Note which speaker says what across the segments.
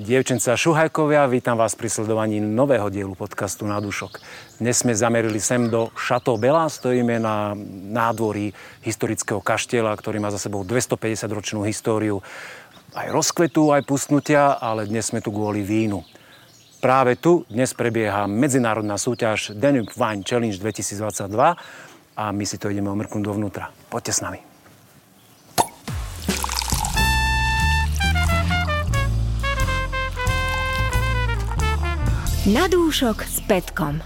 Speaker 1: Dievčenca Šuhajkovia, vítam vás pri sledovaní nového dielu podcastu Na dušok. Dnes sme zamerili sem do Chateau Bela, stojíme na nádvorí historického kaštieľa, ktorý má za sebou 250-ročnú históriu aj rozkvetu, aj pustnutia, ale dnes sme tu kvôli vínu. Práve tu dnes prebieha medzinárodná súťaž Danube Wine Challenge 2022 a my si to ideme omrknúť dovnútra. Poďte s nami.
Speaker 2: Na dúšok s Petkom.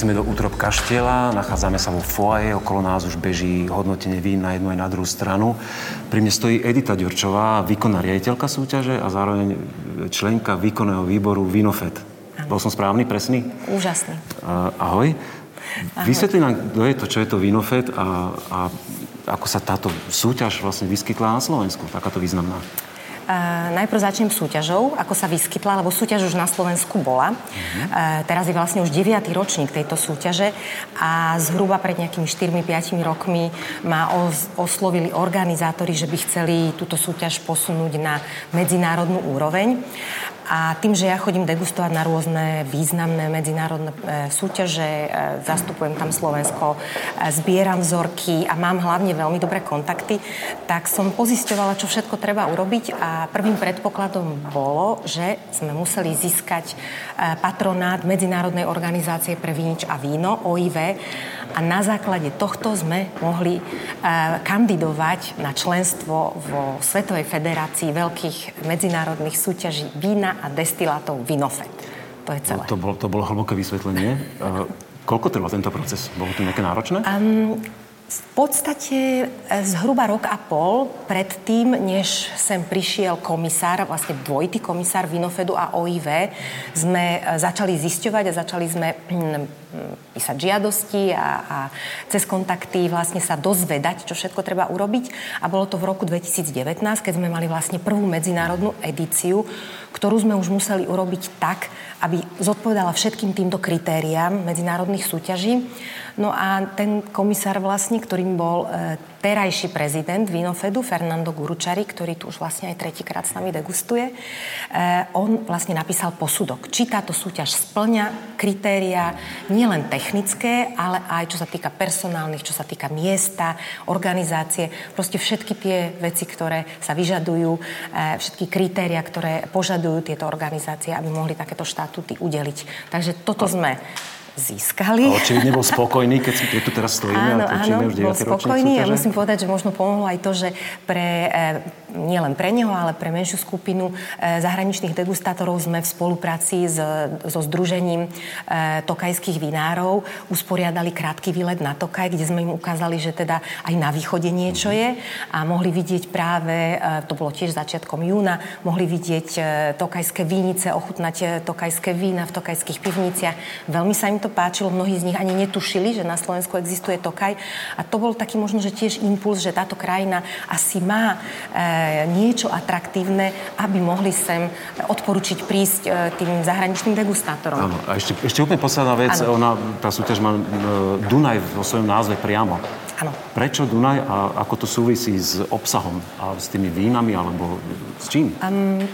Speaker 1: Sme do útrob kaštieľa, nachádzame sa vo foaje, okolo nás už beží hodnotenie vín na jednu aj na druhú stranu. Pri mne stojí Edita Ďurčová, výkonná riaditeľka súťaže a zároveň členka výkonného výboru Vinofed. Bol som správny, presný?
Speaker 3: Úžasný.
Speaker 1: Uh, ahoj. ahoj. Vysvetli nám, kto je to, čo je to Vinofed a, a ako sa táto súťaž vlastne vyskytla na Slovensku, takáto významná.
Speaker 3: Najprv začnem súťažou, ako sa vyskytla, lebo súťaž už na Slovensku bola. Uh, teraz je vlastne už 9. ročník tejto súťaže a zhruba pred nejakými 4-5 rokmi ma os- oslovili organizátori, že by chceli túto súťaž posunúť na medzinárodnú úroveň. A tým, že ja chodím degustovať na rôzne významné medzinárodné e, súťaže, e, zastupujem tam Slovensko, e, zbieram vzorky a mám hlavne veľmi dobré kontakty, tak som pozisťovala, čo všetko treba urobiť. A prvým predpokladom bolo, že sme museli získať patronát Medzinárodnej organizácie pre vínič a víno, OIV, a na základe tohto sme mohli uh, kandidovať na členstvo vo Svetovej federácii veľkých medzinárodných súťaží vína a destilátov Vinofed. To je celé.
Speaker 1: To, bolo, to bolo hlboké vysvetlenie. Uh, koľko trvá tento proces? Bolo to nejaké náročné?
Speaker 3: Um, v podstate e, zhruba rok a pol pred tým, než sem prišiel komisár, vlastne dvojitý komisár Vinofedu a OIV, sme e, začali zisťovať a začali sme hm, písať žiadosti a, a cez kontakty vlastne sa dozvedať, čo všetko treba urobiť. A bolo to v roku 2019, keď sme mali vlastne prvú medzinárodnú edíciu, ktorú sme už museli urobiť tak, aby zodpovedala všetkým týmto kritériám medzinárodných súťaží. No a ten komisár vlastne, ktorým bol e, terajší prezident Vinofedu, Fernando Guručari, ktorý tu už vlastne aj tretíkrát s nami degustuje, e, on vlastne napísal posudok, či táto súťaž splňa kritéria nielen technické, ale aj čo sa týka personálnych, čo sa týka miesta, organizácie, proste všetky tie veci, ktoré sa vyžadujú, e, všetky kritéria, ktoré požadujú tieto organizácie, aby mohli takéto štatúty udeliť. Takže toto sme získali.
Speaker 1: A očividne bol spokojný, keď si tu teraz stojíme
Speaker 3: áno,
Speaker 1: a
Speaker 3: áno, bol spokojný a musím povedať, že možno pomohlo aj to, že pre, e, nielen pre neho, ale pre menšiu skupinu e, zahraničných degustátorov sme v spolupráci s, so Združením e, tokajských vinárov usporiadali krátky výlet na Tokaj, kde sme im ukázali, že teda aj na východe niečo je a mohli vidieť práve, to bolo tiež začiatkom júna, mohli vidieť tokajské vínice, ochutnať tokajské vína v tokajských pivniciach. Veľmi sa im to páčilo, mnohí z nich ani netušili, že na Slovensku existuje Tokaj. A to bol taký možno, že tiež impuls, že táto krajina asi má e, niečo atraktívne, aby mohli sem odporučiť prísť e, tým zahraničným degustátorom.
Speaker 1: Áno, a ešte, ešte úplne posledná vec, ona, tá súťaž má e, Dunaj vo svojom názve priamo.
Speaker 3: Áno.
Speaker 1: Prečo Dunaj a ako to súvisí s obsahom a s tými vínami alebo s čím? Um,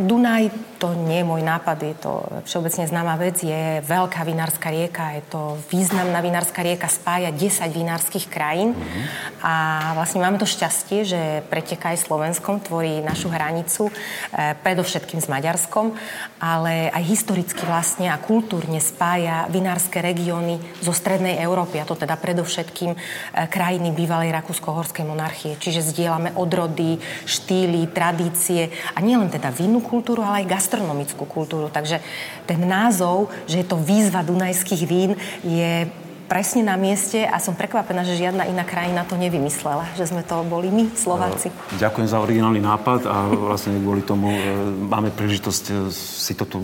Speaker 3: Dunaj to nie je môj nápad, je to všeobecne známa vec, je veľká vinárska rieka, je to významná vinárska rieka, spája 10 vinárskych krajín mm-hmm. a vlastne máme to šťastie, že preteká aj Slovenskom, tvorí našu hranicu, e, predovšetkým s Maďarskom, ale aj historicky vlastne a kultúrne spája vinárske regióny zo strednej Európy, a to teda predovšetkým e, krajiny bývalej Rakúsko-Horskej monarchie. Čiže zdieľame odrody, štýly, tradície a nielen teda vinnú kultúru, ale aj gastronomiu gastronomickú kultúru. Takže ten názov, že je to výzva dunajských vín, je presne na mieste a som prekvapená, že žiadna iná krajina to nevymyslela, že sme to boli my, Slováci.
Speaker 1: Ďakujem za originálny nápad a vlastne kvôli tomu e, máme príležitosť e, si to tu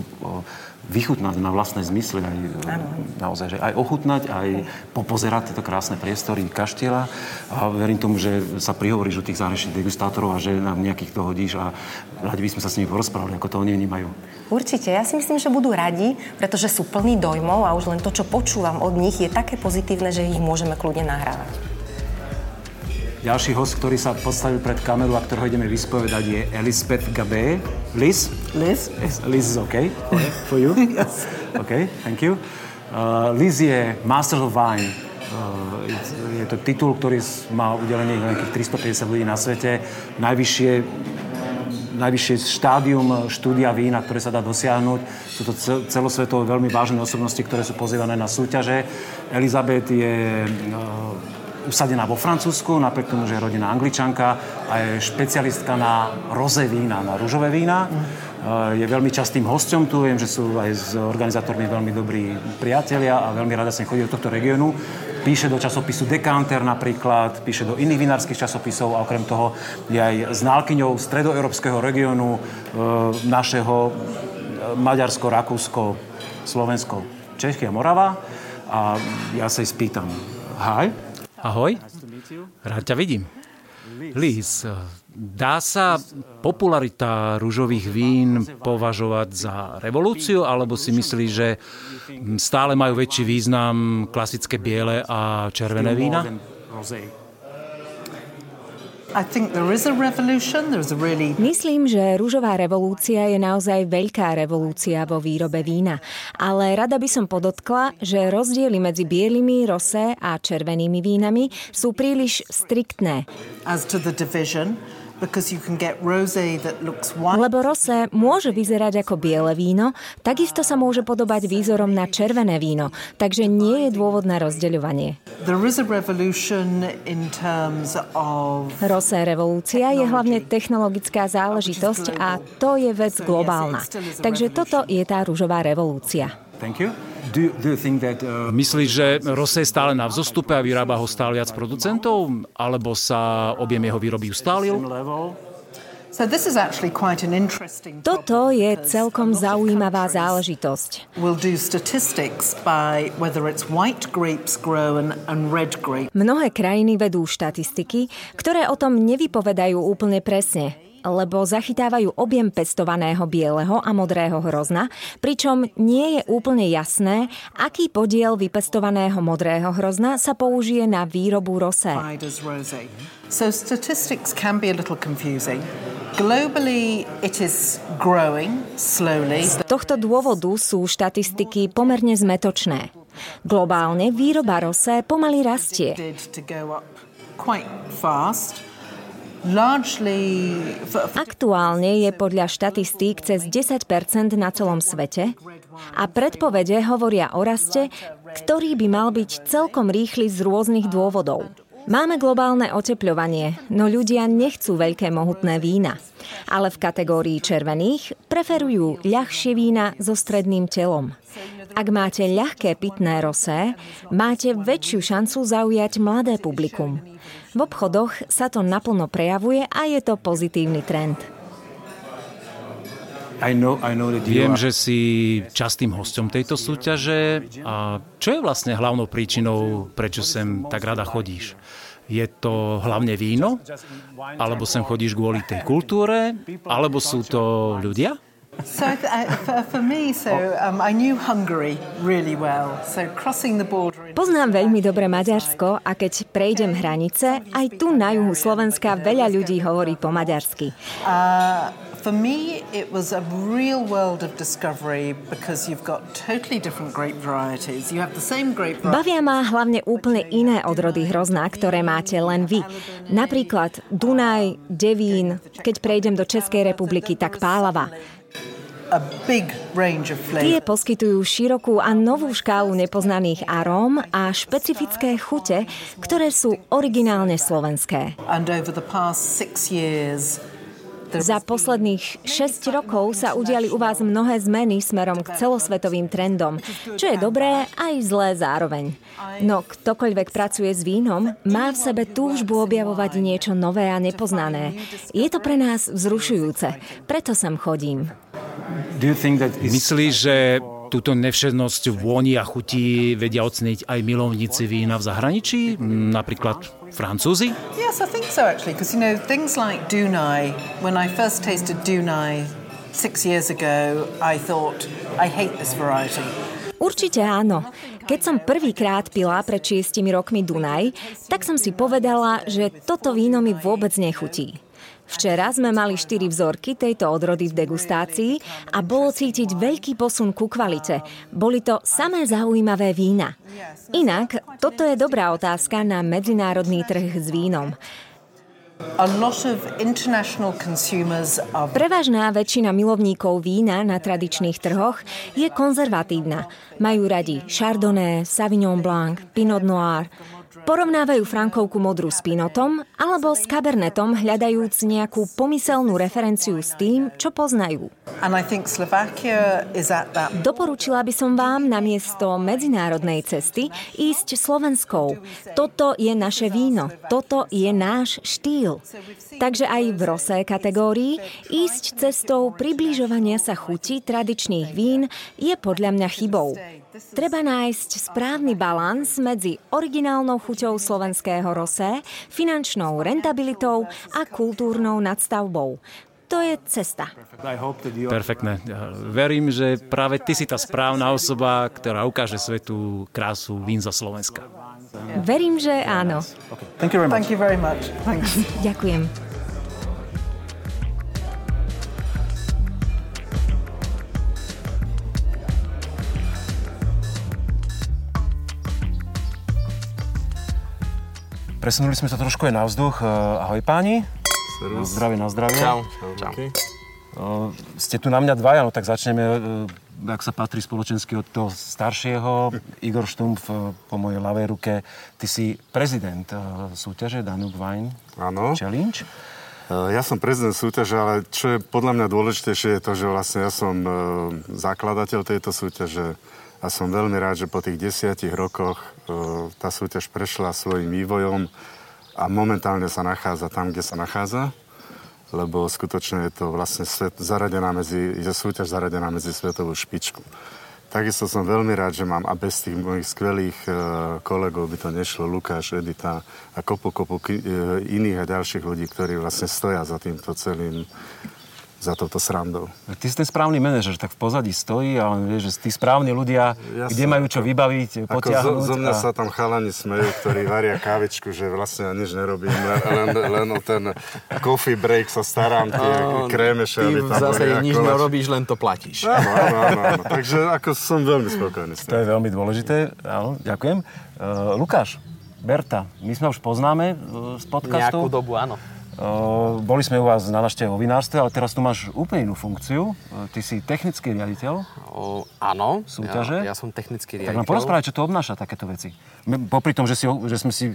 Speaker 1: vychutnať na vlastné zmysly, aj, ano. naozaj, že aj ochutnať, aj popozerať tieto krásne priestory kaštieľa a verím tomu, že sa prihovoríš u tých zahraničných degustátorov a že nám nejakých to hodíš a radi by sme sa s nimi porozprávali, ako to oni vnímajú.
Speaker 3: Určite, ja si myslím, že budú radi, pretože sú plní dojmov a už len to, čo počúvam od nich, je také pozitívne, že ich môžeme kľudne nahrávať.
Speaker 1: Ďalší host, ktorý sa postavil pred kameru a ktorého ideme vyspovedať, je Elisabeth Gabé. Liz?
Speaker 3: Liz.
Speaker 1: Liz is OK for you?
Speaker 3: yes.
Speaker 1: OK, thank you. Uh, Liz je Master of Wine. Uh, je to titul, ktorý má udelený nejakých 350 ľudí na svete. Najvyššie najvyššie štádium štúdia vína, ktoré sa dá dosiahnuť. Sú to celosvetové veľmi vážne osobnosti, ktoré sú pozývané na súťaže. Elizabeth je uh, usadená vo Francúzsku, napriek tomu, že je rodina angličanka a je špecialistka na roze vína, na rúžové vína. Mm. Je veľmi častým hosťom tu, viem, že sú aj s organizátormi veľmi dobrí priatelia a veľmi rada sa chodí do tohto regiónu píše do časopisu Dekanter napríklad, píše do iných vinárskych časopisov a okrem toho je aj znalkyňou stredoeurópskeho regiónu e, našeho e, Maďarsko, Rakúsko, Slovensko, Čechy a Morava. A ja sa jej spýtam. Hi.
Speaker 4: Ahoj. Rád ťa vidím. Liz, dá sa popularita rúžových vín považovať za revolúciu, alebo si myslíš, že stále majú väčší význam klasické biele a červené vína?
Speaker 2: Myslím, že rúžová revolúcia je naozaj veľká revolúcia vo výrobe vína. Ale rada by som podotkla, že rozdiely medzi bielými, rosé a červenými vínami sú príliš striktné. As to the division, lebo rosé môže vyzerať ako biele víno, takisto sa môže podobať výzorom na červené víno, takže nie je dôvod na rozdeľovanie. Rosé revolúcia je hlavne technologická záležitosť a to je vec globálna. Takže toto je tá rúžová revolúcia. Thank you.
Speaker 4: Do, do that, uh... Myslíš, že Rosé je stále na vzostupe a vyrába ho stále viac producentov? Alebo sa objem jeho výroby ustálil?
Speaker 2: Toto je celkom zaujímavá záležitosť. Mnohé krajiny vedú štatistiky, ktoré o tom nevypovedajú úplne presne lebo zachytávajú objem pestovaného bieleho a modrého hrozna, pričom nie je úplne jasné, aký podiel vypestovaného modrého hrozna sa použije na výrobu rosé. So statistics can be a little confusing. Globally it is growing slowly. Z tohto dôvodu sú štatistiky pomerne zmetočné. Globálne výroba rosé pomaly rastie. Aktuálne je podľa štatistík cez 10% na celom svete a predpovede hovoria o raste, ktorý by mal byť celkom rýchly z rôznych dôvodov. Máme globálne otepľovanie, no ľudia nechcú veľké mohutné vína. Ale v kategórii červených preferujú ľahšie vína so stredným telom. Ak máte ľahké pitné rosé, máte väčšiu šancu zaujať mladé publikum. V obchodoch sa to naplno prejavuje a je to pozitívny trend.
Speaker 4: Viem, že si častým hostom tejto súťaže. A čo je vlastne hlavnou príčinou, prečo sem tak rada chodíš? Je to hlavne víno? Alebo sem chodíš kvôli tej kultúre? Alebo sú to ľudia? So
Speaker 2: for, me, so um, I knew Hungary really well. So crossing the border. Poznám veľmi dobre Maďarsko a keď prejdem hranice, aj tu na juhu Slovenska veľa ľudí hovorí po maďarsky. Uh, for me, it was a real world of discovery because you've got totally different grape varieties. You have the same grape varieties. Bavia ma hlavne úplne iné odrody hrozná, ktoré máte len vy. Napríklad Dunaj, Devín, keď prejdem do Českej republiky, tak Pálava. Tie poskytujú širokú a novú škálu nepoznaných aróm a špecifické chute, ktoré sú originálne slovenské. Za posledných 6 rokov sa udiali u vás mnohé zmeny smerom k celosvetovým trendom, čo je dobré aj zlé zároveň. No ktokoľvek pracuje s vínom, má v sebe túžbu objavovať niečo nové a nepoznané. Je to pre nás vzrušujúce, preto sem chodím.
Speaker 4: Myslíš, že túto nevšednosť vôni a chutí vedia oceniť aj milovníci vína v zahraničí, napríklad Francúzi?
Speaker 5: Yes, I think so actually, because you know, things like Dunai, when I first tasted Dunai six years ago, I thought, I hate this variety.
Speaker 2: Určite áno. Keď som prvýkrát pila pred šiestimi rokmi Dunaj, tak som si povedala, že toto víno mi vôbec nechutí. Včera sme mali štyri vzorky tejto odrody v degustácii a bolo cítiť veľký posun ku kvalite. Boli to samé zaujímavé vína. Inak, toto je dobrá otázka na medzinárodný trh s vínom. Prevažná väčšina milovníkov vína na tradičných trhoch je konzervatívna. Majú radi Chardonnay, Sauvignon Blanc, Pinot Noir, Porovnávajú Frankovku modrú s Pinotom alebo s Cabernetom, hľadajúc nejakú pomyselnú referenciu s tým, čo poznajú. Doporučila by som vám na miesto medzinárodnej cesty ísť Slovenskou. Toto je naše víno, toto je náš štýl. Takže aj v rosé kategórii ísť cestou približovania sa chuti tradičných vín je podľa mňa chybou. Treba nájsť správny balans medzi originálnou chuťou slovenského rosé, finančnou rentabilitou a kultúrnou nadstavbou. To je cesta.
Speaker 4: Perfektné. Verím, že práve ty si tá správna osoba, ktorá ukáže svetu krásu vín za Slovenska.
Speaker 2: Verím, že áno.
Speaker 5: Thank you very much. Thank you very much.
Speaker 2: Ďakujem.
Speaker 1: Presunuli sme sa trošku aj na vzduch. Eh, ahoj páni. Na zdravie, na zdravie.
Speaker 6: Čau. Čau. Okay.
Speaker 1: Uh, ste tu na mňa dvaja, no tak začneme, uh, ak sa patrí spoločensky od toho staršieho. Igor Štumpf uh, po mojej ľavej ruke. Ty si prezident uh, súťaže Danube Wine
Speaker 6: Áno.
Speaker 1: Challenge.
Speaker 6: Ja som prezident súťaže, ale čo je podľa mňa dôležitejšie je to, že vlastne ja som zakladateľ tejto súťaže a som veľmi rád, že po tých desiatich rokoch e, tá súťaž prešla svojim vývojom a momentálne sa nachádza tam, kde sa nachádza, lebo skutočne je to vlastne svet, zaradená medzi, je súťaž zaradená medzi svetovú špičku. Takisto som veľmi rád, že mám a bez tých mojich skvelých e, kolegov by to nešlo, Lukáš, Edita a kopu, kopu e, iných a ďalších ľudí, ktorí vlastne stoja za týmto celým za touto srandou.
Speaker 1: Ty si ten správny manažer, tak v pozadí stojí, ale vieš, že tí správni ľudia, ja kde som, majú čo vybaviť, potiahnuť.
Speaker 6: Zo, zo mňa a... sa tam chalani smejú, ktorí varia kávičku, že vlastne ja nič nerobím, len, len, len o ten coffee break sa starám, tie krémeše.
Speaker 7: Ty v zásade nič kolač. nerobíš, len to platíš.
Speaker 6: Áno, áno, áno, áno. Takže ako som veľmi spokojný s
Speaker 1: tým. To je veľmi dôležité, áno, ďakujem. Uh, Lukáš, Berta, my sme už poznáme uh, z podcastu.
Speaker 7: Nejakú dobu, áno.
Speaker 1: Boli sme u vás na návšteve vo vinárstve, ale teraz tu máš úplne inú funkciu. Ty si technický riaditeľ.
Speaker 7: O, áno,
Speaker 1: súťaže.
Speaker 7: Ja, ja som technický riaditeľ.
Speaker 1: Tak nám porozprávať, čo to obnáša takéto veci. Popri tom, že, si, že sme si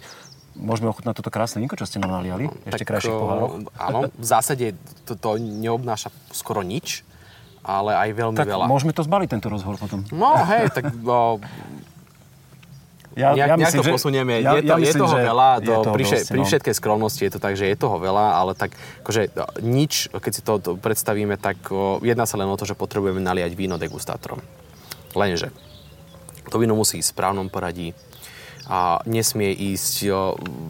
Speaker 1: môžeme ochutnať toto krásne vinko, čo ste nám naliali. No, Ešte krajších pohárov.
Speaker 7: Áno, v zásade to, to neobnáša skoro nič, ale aj veľmi
Speaker 1: tak
Speaker 7: veľa.
Speaker 1: môžeme to zbaliť, tento rozhovor potom.
Speaker 7: No hej, tak o, ja, nejak, ja myslím, to posunieme. Ja, je, to, ja myslím, je toho veľa, to, toho pri, dosť, pri no. všetkej skromnosti je to tak, že je toho veľa, ale tak akože no, nič, keď si to, to predstavíme, tak o, jedná sa len o to, že potrebujeme naliať víno degustátorom. Lenže to víno musí ísť v správnom poradí, a nesmie ísť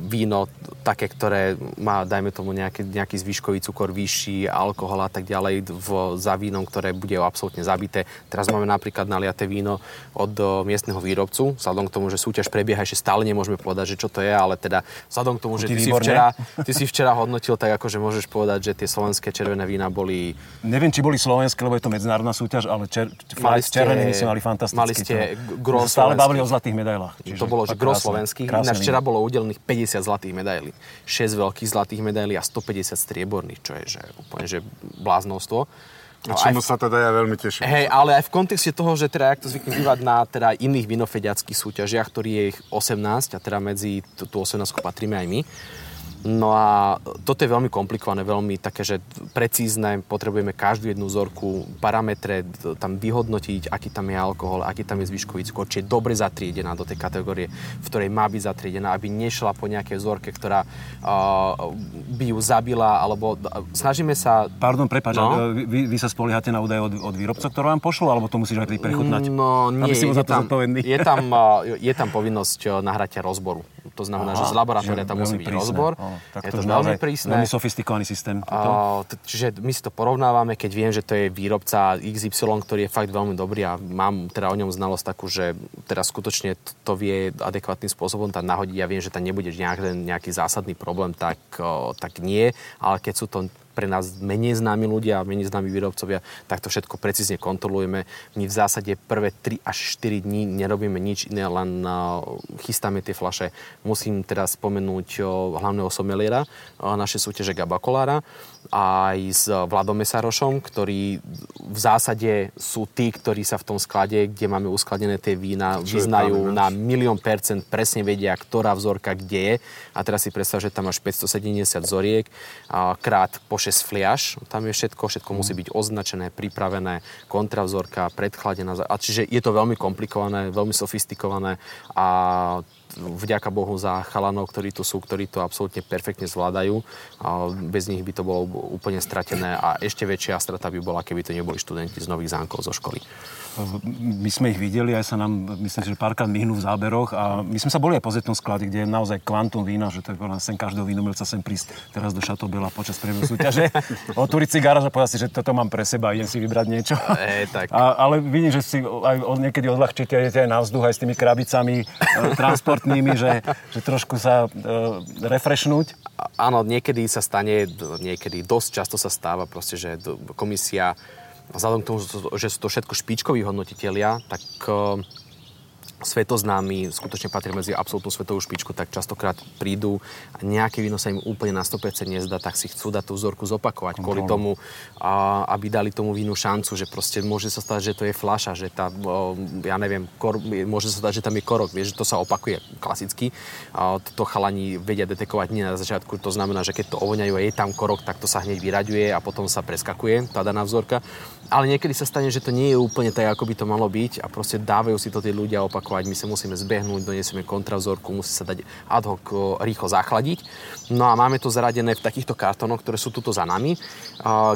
Speaker 7: víno také, ktoré má, dajme tomu, nejaký, nejaký zvyškový cukor vyšší, alkohol a tak ďalej v, za vínom, ktoré bude absolútne zabité. Teraz máme napríklad naliaté víno od miestneho výrobcu, vzhľadom k tomu, že súťaž prebieha, ešte stále nemôžeme povedať, že čo to je, ale teda vzhľadom k tomu, že ty si, včera, ty si včera hodnotil, tak akože môžeš povedať, že tie slovenské červené vína boli...
Speaker 1: Neviem, či boli slovenské, lebo je to medzinárodná súťaž, ale čer, mali ste, červenými si mali fantastické.
Speaker 7: Mali ste
Speaker 1: gros Stále bavili o zlatých medailách.
Speaker 7: To bolo, že gros slovenských. Ináč včera bolo udelených 50 zlatých medailí. 6 veľkých zlatých medailí a 150 strieborných, čo je že úplne že bláznostvo.
Speaker 6: No, čomu sa teda ja veľmi teším.
Speaker 7: Hej, ale aj v kontexte toho, že teda, jak to zvykne bývať na teda iných vinofediackých súťažiach, ktorý je ich 18 a teda medzi tú, tú 18 patríme aj my, No a toto je veľmi komplikované, veľmi také, že precízne, potrebujeme každú jednu vzorku, parametre tam vyhodnotiť, aký tam je alkohol, aký tam je zvyškový cukor, či je dobre zatriedená do tej kategórie, v ktorej má byť zatriedená, aby nešla po nejakej vzorke, ktorá uh, by ju zabila, alebo snažíme sa...
Speaker 1: Pardon, prepáč, no? vy, vy sa spoliehate na údaje od, od výrobcov, ktoré vám pošlo, alebo to musíš aj prechutnať?
Speaker 7: No nie, je, tam, je, tam, je tam povinnosť nahratia rozboru. To znamená, Aha, že z laboratória tam musí byť prísne. rozbor. O, tak je to, to veľmi prísne.
Speaker 1: Veľmi sofistikovaný systém. A,
Speaker 7: čiže my si to porovnávame, keď viem, že to je výrobca XY, ktorý je fakt veľmi dobrý a mám teda o ňom znalosť takú, že teraz skutočne to vie adekvátnym spôsobom tam nahodiť. Ja viem, že tam nebude nejaký, nejaký zásadný problém, tak, tak nie. Ale keď sú to pre nás menej známi ľudia a menej známi výrobcovia, tak to všetko precízne kontrolujeme. My v zásade prvé 3 až 4 dní nerobíme nič iné, len chystáme tie flaše. Musím teraz spomenúť hlavného someliera našej súťaže Gaba Kolára, aj s Vladom Mesarošom, ktorí v zásade sú tí, ktorí sa v tom sklade, kde máme uskladené tie vína, Čo vyznajú na milión percent, presne vedia, ktorá vzorka kde je. A teraz si predstav, že tam máš 570 vzoriek, krát po 6 fliaž, tam je všetko, všetko musí byť označené, pripravené, kontravzorka, predchladená. A čiže je to veľmi komplikované, veľmi sofistikované a vďaka Bohu za chalanov, ktorí tu sú, ktorí to absolútne perfektne zvládajú. Bez nich by to bolo úplne stratené a ešte väčšia strata by bola, keby to neboli študenti z Nových zámkov zo školy.
Speaker 1: My sme ich videli, aj sa nám, myslím, že párkrát myhnú v záberoch a my sme sa boli aj pozrieť v sklade, kde je naozaj kvantum vína, že to je sem každého vínomilca sem prísť teraz do Šatobela počas priebehu súťaže, otvoriť si garáž a povedať si, že toto mám pre seba, idem si vybrať niečo.
Speaker 7: E, tak.
Speaker 1: A, ale vidím, že si aj od, niekedy odľahčíte aj na vzduch aj s tými krabicami e, transportnými, že, že trošku sa e, refreshnúť.
Speaker 7: Áno, niekedy sa stane, niekedy dosť často sa stáva proste, že komisia vzhľadom k tomu, že sú to všetko špičkoví hodnotitelia, tak svetoznámi, skutočne patrí medzi absolútnu svetovú špičku, tak častokrát prídu a nejaké víno sa im úplne na 100% nezdá, tak si chcú dať tú vzorku zopakovať kvôli tomu, a, aby dali tomu vínu šancu, že proste môže sa stať, že to je fľaša, že tá, ja neviem, kor, môže sa stať, že tam je korok, vieš, že to sa opakuje klasicky. A to chalani vedia detekovať nie na začiatku, to znamená, že keď to ovoňajú a je tam korok, tak to sa hneď vyraďuje a potom sa preskakuje tá daná vzorka. Ale niekedy sa stane, že to nie je úplne tak, ako by to malo byť a proste dávajú si to tí ľudia opakovať. My sa musíme zbehnúť, donesieme kontrazorku, musí sa dať ad hoc rýchlo zachladiť. No a máme to zaradené v takýchto kartónoch, ktoré sú tuto za nami,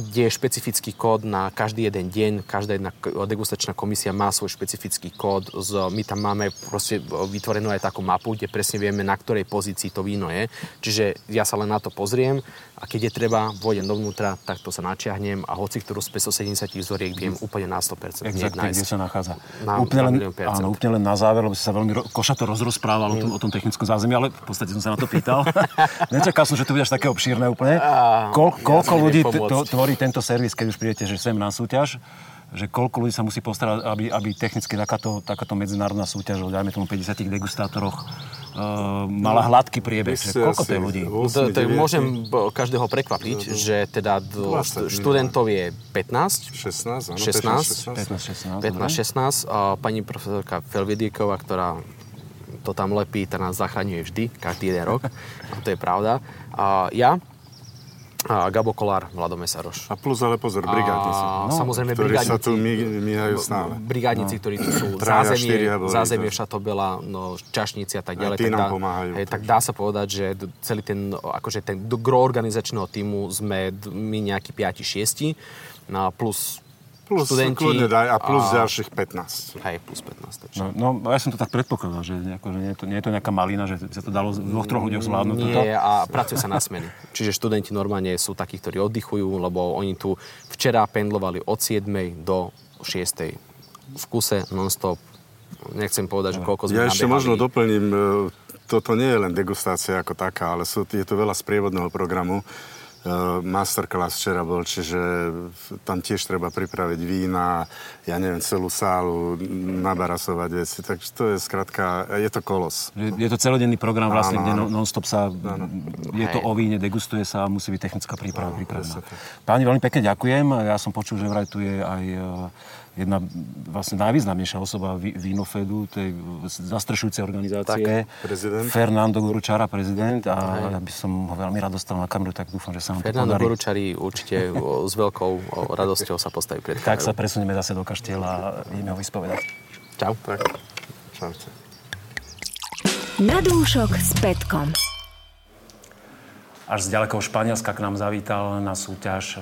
Speaker 7: kde je špecifický kód na každý jeden deň. Každá jedna degustačná komisia má svoj špecifický kód. My tam máme proste vytvorenú aj takú mapu, kde presne vieme, na ktorej pozícii to víno je. Čiže ja sa len na to pozriem a keď je treba, vôjdem dovnútra, tak to sa načiahnem a hoci ktorú z 570 vzoriek viem úplne na 100%
Speaker 1: Exaktne, kde sa nachádza. Na, úplne, len, na áno, úplne len na záver, lebo si sa veľmi ro- košato rozprával mm. o, tom, o tom technickom zázemí, ale v podstate som sa na to pýtal. Nečakal som, že to bude až také obšírne úplne. Ko, koľko ja ľudí t- to, tvorí tento servis, keď už prídete že sem na súťaž? že koľko ľudí sa musí postarať, aby, aby technicky takáto, takáto medzinárodná súťaž, dajme tomu 50 degustátoroch, uh, mala no, hladký priebeh. Koľko to je ľudí?
Speaker 7: To, to môžem každého prekvapiť, že teda študentov je 15.
Speaker 6: 16, áno.
Speaker 7: 16. 15, 16. 15, 16. A pani profesorka Felvidíková, ktorá to tam lepí, tá nás zachraňuje vždy, každý jeden rok. A to je pravda. A ja a Gabo Kolár, Vlado Mesaroš.
Speaker 6: A plus ale pozor, brigádnici.
Speaker 7: A, no, samozrejme
Speaker 6: ktorí brigádnici. sa tu míhajú stále.
Speaker 7: Brigádnici, no. ktorí tu sú. Traja, zázemie, zázemie Šatobela, no, čašníci a tak ďalej.
Speaker 6: A tí tak nám dá, pomáhajú.
Speaker 7: Hej, tak dá sa povedať, že celý ten, akože ten gro organizačného týmu sme my nejakí 5-6 no, plus
Speaker 6: Plus študenti. Kľudne daj a plus a... ďalších 15.
Speaker 7: Hej, plus 15.
Speaker 1: No, no, ja som to tak predpokladal, že, nejako, že nie, je to, nie je to nejaká malina, že sa to dalo z dvoch, troch ľudí zvládnuť.
Speaker 7: Nie, toto. a pracuje sa na smeny. Čiže študenti normálne sú takí, ktorí oddychujú, lebo oni tu včera pendlovali od 7. do 6. v kuse non-stop. Nechcem povedať, že koľko sme
Speaker 6: Ja ešte možno doplním, e, toto nie je len degustácia ako taká, ale sú, je to veľa sprievodného programu masterclass včera bol, čiže tam tiež treba pripraviť vína, ja neviem, celú sálu, nabarasovať veci. Takže to je skrátka, je to kolos.
Speaker 1: Je to celodenný program vlastne, kde non-stop sa, áno. je to o víne, degustuje sa a musí byť technická príprava pripravená. Páni, veľmi pekne ďakujem. Ja som počul, že vraj tu je aj eh, jedna vlastne najvýznamnejšia osoba Vínofedu, tej zastrešujúcej organizácie.
Speaker 6: Tak, prezident.
Speaker 1: Fernando Goručara, prezident. A ja by som ho veľmi rád dostal na kameru, tak dúfam, že sa nám
Speaker 7: Fernando
Speaker 1: to podarí.
Speaker 7: Goručari určite s veľkou radosťou sa postaví pred
Speaker 1: kameru. Tak sa presunieme zase do kaštieľa a ideme ho vyspovedať.
Speaker 7: Čau.
Speaker 6: Tak. Čaute.
Speaker 2: Na dúšok s Petkom.
Speaker 1: Až z ďalekého Španielska k nám zavítal na súťaž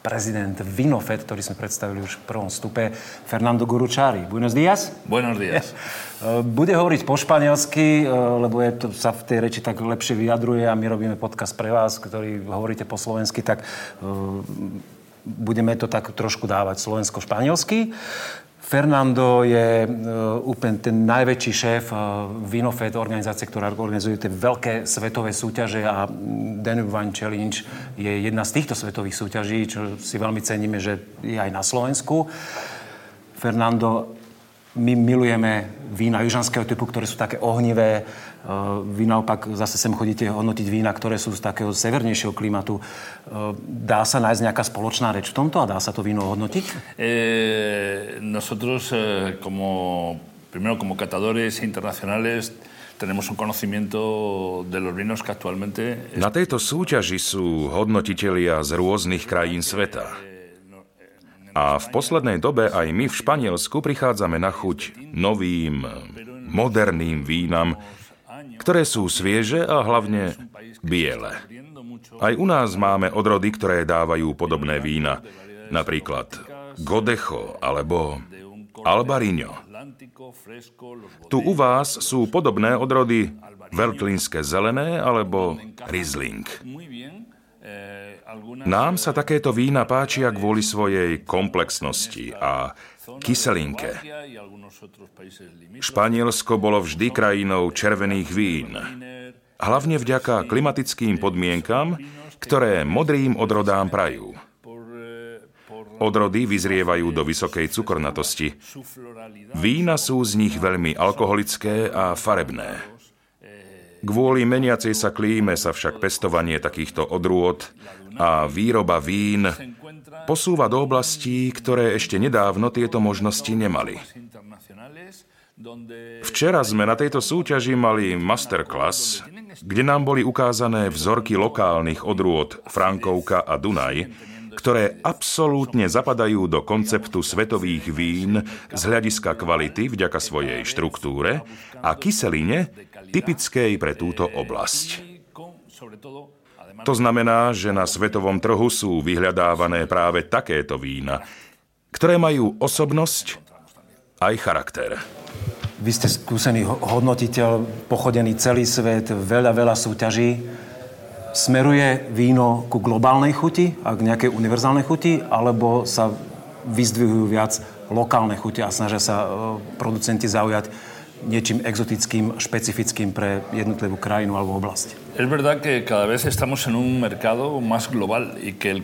Speaker 1: prezident Vinofed, ktorý sme predstavili už v prvom stupe, Fernando Guručari. Buenos días.
Speaker 8: Buenos días.
Speaker 1: Bude hovoriť po španielsky, lebo je to, sa v tej reči tak lepšie vyjadruje a my robíme podcast pre vás, ktorý hovoríte po slovensky, tak budeme to tak trošku dávať slovensko-španielsky. Fernando je uh, úplne ten najväčší šéf uh, Vinofed, organizácie, ktorá organizuje tie veľké svetové súťaže a Danube Wine Challenge je jedna z týchto svetových súťaží, čo si veľmi ceníme, že je aj na Slovensku. Fernando my milujeme vína južanského typu, ktoré sú také ohnivé. Eh, vy naopak zase sem chodíte hodnotiť vína, ktoré sú z takého severnejšieho klimatu. Eh, dá sa nájsť nejaká spoločná reč v tomto a dá sa to víno hodnotiť?
Speaker 8: Eh, nosotros, eh, como, primero como catadores internacionales, tenemos un conocimiento de los vinos que actualmente...
Speaker 9: Na tejto súťaži sú hodnotitelia z rôznych krajín sveta. A v poslednej dobe aj my v Španielsku prichádzame na chuť novým, moderným vínam, ktoré sú svieže a hlavne biele. Aj u nás máme odrody, ktoré dávajú podobné vína. Napríklad Godecho alebo Albarino. Tu u vás sú podobné odrody Veltlínske zelené alebo Riesling. Nám sa takéto vína páčia kvôli svojej komplexnosti a kyselinke. Španielsko bolo vždy krajinou červených vín. Hlavne vďaka klimatickým podmienkam, ktoré modrým odrodám prajú. Odrody vyzrievajú do vysokej cukornatosti. Vína sú z nich veľmi alkoholické a farebné. Kvôli meniacej sa klíme sa však pestovanie takýchto odrôd a výroba vín posúva do oblastí, ktoré ešte nedávno tieto možnosti nemali. Včera sme na tejto súťaži mali masterclass, kde nám boli ukázané vzorky lokálnych odrôd Frankovka a Dunaj, ktoré absolútne zapadajú do konceptu svetových vín z hľadiska kvality vďaka svojej štruktúre a kyseline typickej pre túto oblasť. To znamená, že na svetovom trhu sú vyhľadávané práve takéto vína, ktoré majú osobnosť aj charakter.
Speaker 1: Vy ste skúsený hodnotiteľ, pochodený celý svet, veľa, veľa súťaží. Smeruje víno ku globálnej chuti a k nejakej univerzálnej chuti, alebo sa vyzdvihujú viac lokálne chuti a snažia sa e, producenti zaujať niečím exotickým, špecifickým pre jednotlivú krajinu alebo oblasť.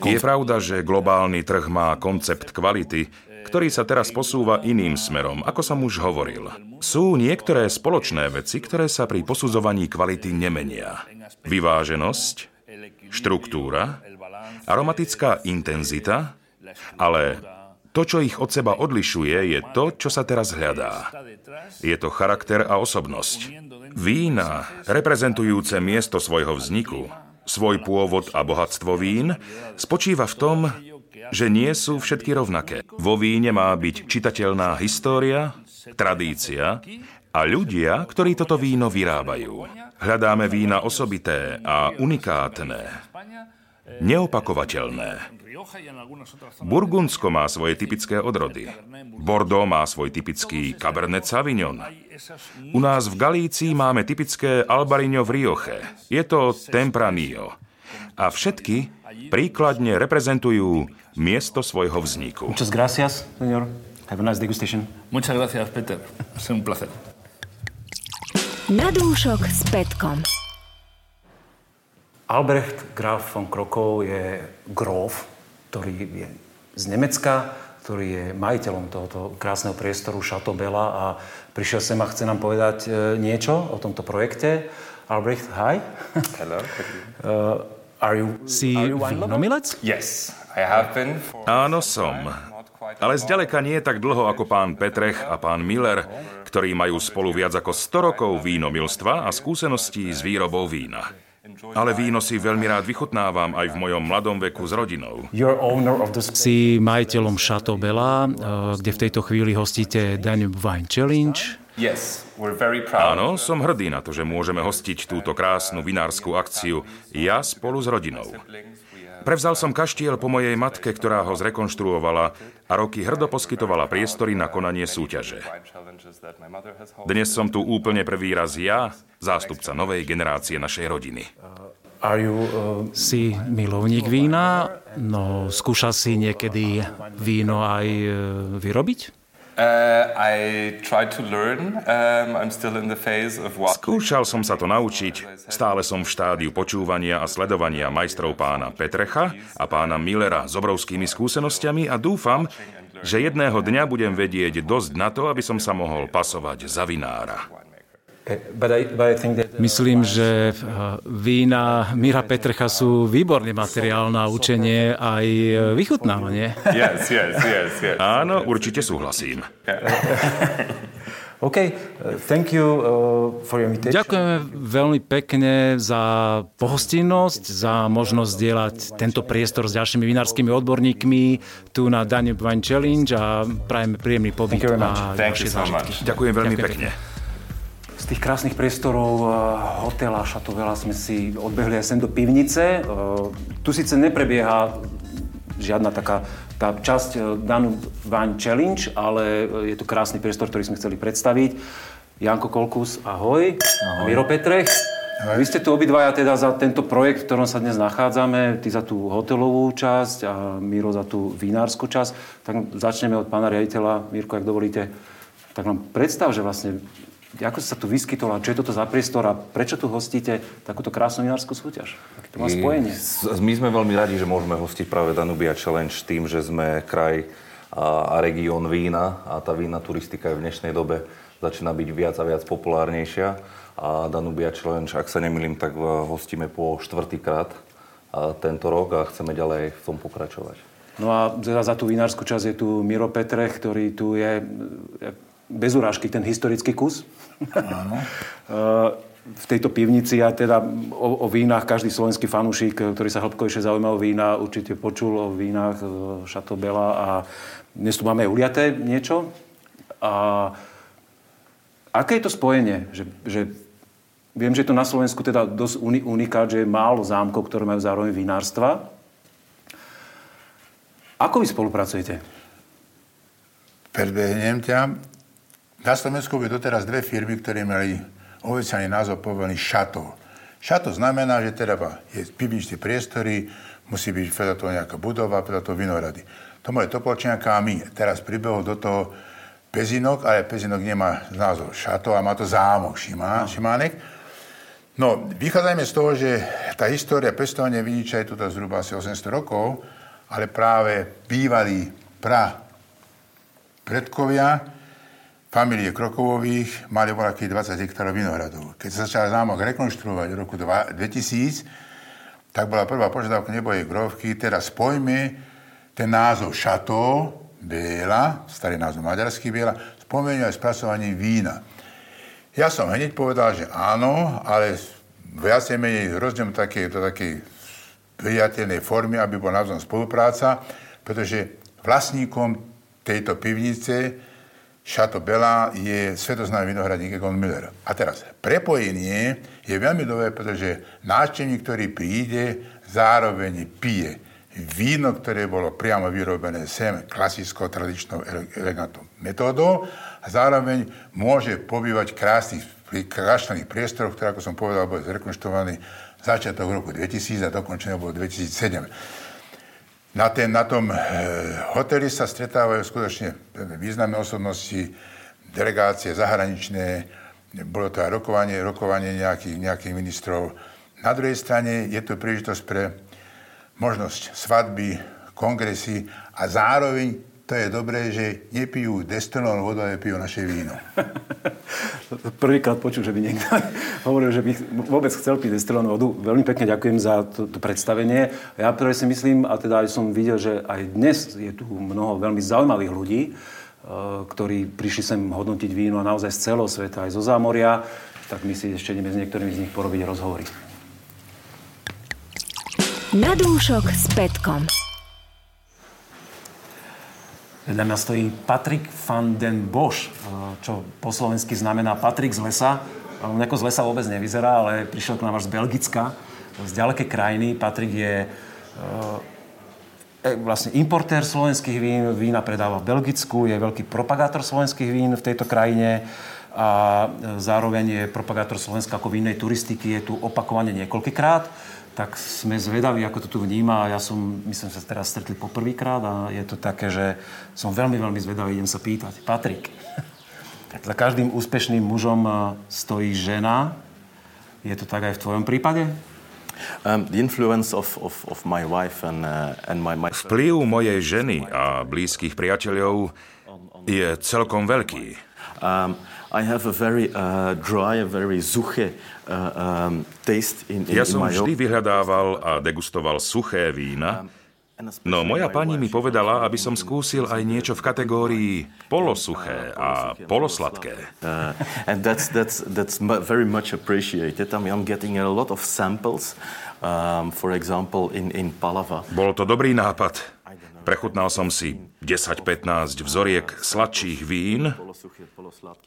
Speaker 9: Je pravda, že globálny trh má koncept kvality, ktorý sa teraz posúva iným smerom, ako som už hovoril. Sú niektoré spoločné veci, ktoré sa pri posudzovaní kvality nemenia. Vyváženosť, štruktúra, aromatická intenzita, ale to, čo ich od seba odlišuje, je to, čo sa teraz hľadá. Je to charakter a osobnosť. Vína, reprezentujúce miesto svojho vzniku, svoj pôvod a bohatstvo vín, spočíva v tom, že nie sú všetky rovnaké. Vo víne má byť čitateľná história, tradícia a ľudia, ktorí toto víno vyrábajú. Hľadáme vína osobité a unikátne, neopakovateľné. Burgundsko má svoje typické odrody. Bordeaux má svoj typický Cabernet Sauvignon. U nás v Galícii máme typické Albarino v Rioche. Je to Tempranillo. A všetky príkladne reprezentujú miesto svojho vzniku.
Speaker 1: Muchas gracias, señor. Have a nice degustation.
Speaker 8: Muchas gracias, Peter. Es un placer.
Speaker 2: Na dúšok s Petkom.
Speaker 1: Albrecht Graf von Krokov je grof ktorý je z Nemecka, ktorý je majiteľom tohoto krásneho priestoru Chateau Bella a prišiel sem a chce nám povedať e, niečo o tomto projekte. Albrecht, hi.
Speaker 10: Hello.
Speaker 1: uh, are you,
Speaker 4: si
Speaker 1: are you
Speaker 4: vínomilec?
Speaker 10: Yes, I have been.
Speaker 9: Áno, som. Ale zďaleka nie je tak dlho ako pán Petrech a pán Miller, ktorí majú spolu viac ako 100 rokov vínomilstva a skúseností s výrobou vína. Ale víno si veľmi rád vychutnávam aj v mojom mladom veku s rodinou.
Speaker 4: Si majiteľom Chateau Bella, eh, kde v tejto chvíli hostíte Danube Wine Challenge.
Speaker 9: Áno, som hrdý na to, že môžeme hostiť túto krásnu vinárskú akciu ja spolu s rodinou. Prevzal som kaštiel po mojej matke, ktorá ho zrekonštruovala a roky hrdo poskytovala priestory na konanie súťaže. Dnes som tu úplne prvý raz ja, zástupca novej generácie našej rodiny.
Speaker 4: Uh... Si milovník vína, no skúšal si niekedy víno aj uh, vyrobiť? Uh,
Speaker 9: um, Skúšal som sa to naučiť. Stále som v štádiu počúvania a sledovania majstrov pána Petrecha a pána Millera s obrovskými skúsenosťami a dúfam, že jedného dňa budem vedieť dosť na to, aby som sa mohol pasovať za vinára.
Speaker 4: Myslím, že eh, vína Mira Petrecha sú výborný materiál na učenie aj vychutnávanie.
Speaker 9: Yes, yes, yes, yes. Áno, určite súhlasím.
Speaker 4: OK, uh, thank you uh, for your invitation. Ďakujeme veľmi pekne za pohostinnosť, za možnosť zdieľať tento priestor s ďalšími vinárskymi odborníkmi tu na Danube Wine Challenge a prajeme príjemný pobyt a ďalšie zážitky.
Speaker 9: Ďakujem veľmi Ďakujem pekne. pekne.
Speaker 1: Z tých krásnych priestorov eh, hotela Šatovela sme si odbehli aj sem do pivnice. Eh, tu síce neprebieha žiadna taká tá časť eh, Danu Wine Challenge, ale je to krásny priestor, ktorý sme chceli predstaviť. Janko Kolkus, ahoj. ahoj. Miro Petrech. Ahoj. Vy ste tu obidvaja teda za tento projekt, v ktorom sa dnes nachádzame, ty za tú hotelovú časť a Miro za tú vinárskú časť. Tak začneme od pána riaditeľa. Mirko, ak dovolíte, tak nám predstav, že vlastne ako sa tu vyskytol a čo je toto za priestor a prečo tu hostíte takúto krásnu vinárskú súťaž? Aké to má spojenie?
Speaker 10: My sme veľmi radi, že môžeme hostiť práve Danubia Challenge tým, že sme kraj a, a región vína a tá vína turistika je v dnešnej dobe začína byť viac a viac populárnejšia. A Danubia Challenge, ak sa nemýlim, tak hostíme po štvrtýkrát tento rok a chceme ďalej v tom pokračovať.
Speaker 1: No a za tú vinárskú časť je tu Miro Petrech, ktorý tu je bez urážky ten historický kus. V tejto pivnici a teda o, o vínach každý slovenský fanúšik, ktorý sa hĺbkovejšie zaujíma o vína, určite počul o vínach Šatobela a dnes tu máme uliaté niečo. A aké je to spojenie? Že, že viem, že je to na Slovensku teda dosť unikát, že je málo zámkov, ktoré majú zároveň vinárstva. Ako vy spolupracujete?
Speaker 11: Predbehnem ťa. Na Slovensku by doteraz dve firmy, ktoré mali oficiálny názov povedaný šato. Šato znamená, že teda je pivničné priestory, musí byť vedľa toho nejaká budova, vedľa toho vinorady. To moje Topolčianka a my. Teraz pribehol do toho Pezinok, ale Pezinok nemá názov šato a má to zámok Šimá, Šimánek. No, vychádzajme z toho, že tá história pestovania viniča je tu zhruba asi 800 rokov, ale práve bývalí pra predkovia familie Krokovových mali voľakých 20 hektárov vinohradov. Keď sa začal zámok rekonštruovať v roku 2000, tak bola prvá požiadavka nebojej grovky, teraz spojme ten názov Šato, Biela, starý názov maďarský Biela, spomeniu aj spracovaním vína. Ja som hneď povedal, že áno, ale viacej menej rozdiel také, do takej priateľnej formy, aby bola navzájom spolupráca, pretože vlastníkom tejto pivnice Chateau Bela je svetoznámy vinohradník Egon Miller. A teraz, prepojenie je veľmi dobré, pretože návštevník, ktorý príde, zároveň pije víno, ktoré bolo priamo vyrobené sem klasickou, tradičnou, elegantnou metódou a zároveň môže pobývať krásnych, krásnych priestoroch, ktoré, ako som povedal, boli zrekonštruovaní začiatok roku 2000 a dokončené bolo 2007. Na, ten, na tom e, hoteli sa stretávajú skutočne významné osobnosti, delegácie zahraničné, bolo to aj rokovanie, rokovanie nejakých, nejakých ministrov. Na druhej strane je to príležitosť pre možnosť svadby, kongresy a zároveň to je dobré, že nepijú destilovanú vodu, ale pijú naše víno.
Speaker 1: Prvýkrát počul, že by niekto hovoril, že by vôbec chcel piť destilovanú vodu. Veľmi pekne ďakujem za to, to predstavenie. Ja práve si myslím, a teda aj som videl, že aj dnes je tu mnoho veľmi zaujímavých ľudí, eh, ktorí prišli sem hodnotiť víno a naozaj z celého sveta, aj zo zámoria, tak my si ešte ideme s niektorými z nich porobiť rozhovory.
Speaker 2: Na dúšok s Petkom.
Speaker 1: Vedľa mňa stojí Patrik van den Bosch, čo po slovensky znamená Patrik z lesa. On ako z lesa vôbec nevyzerá, ale prišiel k nám až z Belgicka, z ďalekej krajiny. Patrik je e, vlastne importér slovenských vín, vína predáva v Belgicku, je veľký propagátor slovenských vín v tejto krajine a zároveň je propagátor Slovenska ako vinnej turistiky, je tu opakovane niekoľkýkrát tak sme zvedaví, ako to tu vníma. Ja som, myslím, sa teraz stretli poprvýkrát a je to také, že som veľmi, veľmi zvedavý, idem sa pýtať. Patrik, za každým úspešným mužom eh, stojí žena. Je to tak aj v tvojom prípade?
Speaker 10: The influence of, of, of my wife and, and my, my...
Speaker 9: Vplyv mojej ženy a blízkych priateľov je celkom veľký. Um,
Speaker 10: I have a very uh, dry, a very suche uh, um, taste in, in,
Speaker 9: Ja som vždy vyhľadával a degustoval suché vína, No moja pani mi povedala, aby som skúsil aj niečo v kategórii polosuché a polosladké. Uh, and that's,
Speaker 10: that's, that's very much appreciated. I mean, I'm getting a lot of samples, um, for example, in, in Palava.
Speaker 9: Bol to dobrý nápad. Prechutnal som si 10-15 vzoriek sladších vín,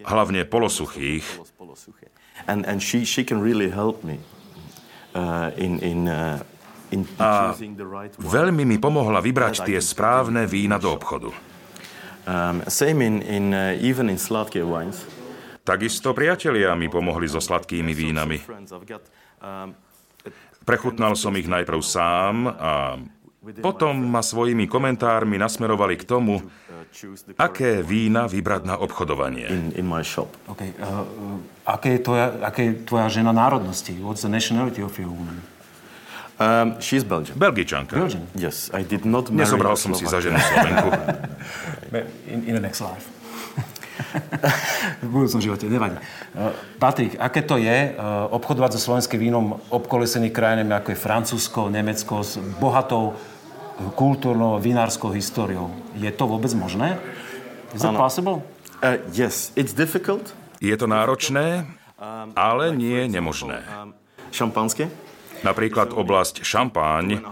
Speaker 9: hlavne polosuchých. A veľmi mi pomohla vybrať tie správne vína do obchodu.
Speaker 10: Um, uh.
Speaker 9: Takisto priatelia mi pomohli so sladkými vínami. Um, Prechutnal som ich najprv sám a potom ma svojimi komentármi nasmerovali k tomu, aké vína vybrať na obchodovanie.
Speaker 1: In, in my shop. Okay. Uh, aké, je tvoja, aké je tvoja žena národnosti? What's the nationality of your woman?
Speaker 10: Um, she's Belgian.
Speaker 9: Belgičanka.
Speaker 1: Belgian.
Speaker 10: Yes, I did not marry
Speaker 9: Nezobral som si za ženu Slovenku.
Speaker 1: in, in the next life. v budúcnom živote, nevadí. Uh, Patrik, aké to je uh, obchodovať so slovenským vínom obkolesených krajinami, ako je Francúzsko, Nemecko, s bohatou kultúrnou, vinárskou históriou. Je to vôbec možné? Is it possible?
Speaker 10: Uh, yes, it's difficult.
Speaker 9: Je to náročné, ale nie nemožné.
Speaker 10: Šampanské?
Speaker 9: Napríklad oblasť Šampáň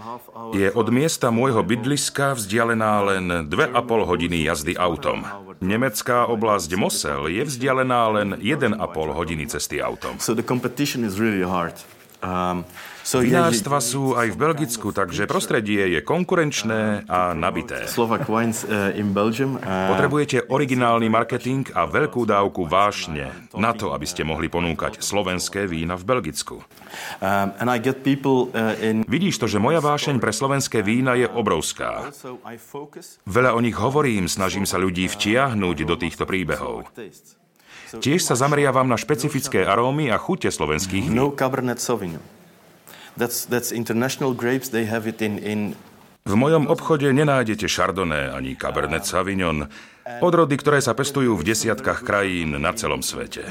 Speaker 9: je od miesta môjho bydliska vzdialená len 2,5 hodiny jazdy autom. Nemecká oblasť Mosel je vzdialená len 1,5 hodiny cesty autom.
Speaker 10: So the competition is really hard.
Speaker 9: Um, Vinárstva sú aj v Belgicku, takže prostredie je konkurenčné a nabité.
Speaker 10: Uh, uh,
Speaker 9: Potrebujete originálny marketing a veľkú dávku vášne na to, aby ste mohli ponúkať slovenské vína v Belgicku. Uh, Vidíš to, že moja vášeň pre slovenské vína je obrovská. Veľa o nich hovorím, snažím sa ľudí vtiahnuť do týchto príbehov. Tiež sa zameriavam na špecifické arómy a chute slovenských vín. No Cabernet Sauvignon. That's, that's international grapes. They have it in, in v mojom obchode nenájdete Chardonnay ani Cabernet Sauvignon, odrody, ktoré sa pestujú v desiatkách krajín na celom svete.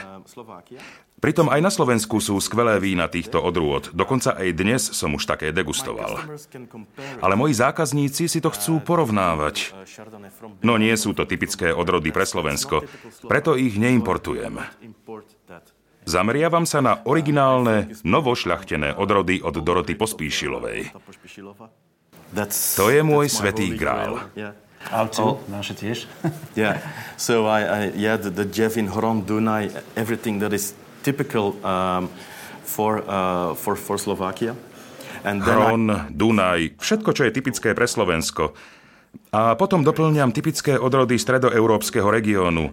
Speaker 9: Pritom aj na Slovensku sú skvelé vína týchto odrôd, dokonca aj dnes som už také degustoval. Ale moji zákazníci si to chcú porovnávať. No nie sú to typické odrody pre Slovensko, preto ich neimportujem. Zameriavam sa na originálne, novošľachtené odrody od Doroty Pospíšilovej. To je môj svetý grál.
Speaker 1: Alču, oh. naše tiež.
Speaker 10: yeah. So I, I yeah, the, the Jevin, Hron, Dunaj, everything that is typical um, for, uh, for, for Slovakia.
Speaker 9: And Hron, I... Dunaj, všetko, čo je typické pre Slovensko. A potom doplňam typické odrody stredoeurópskeho regiónu.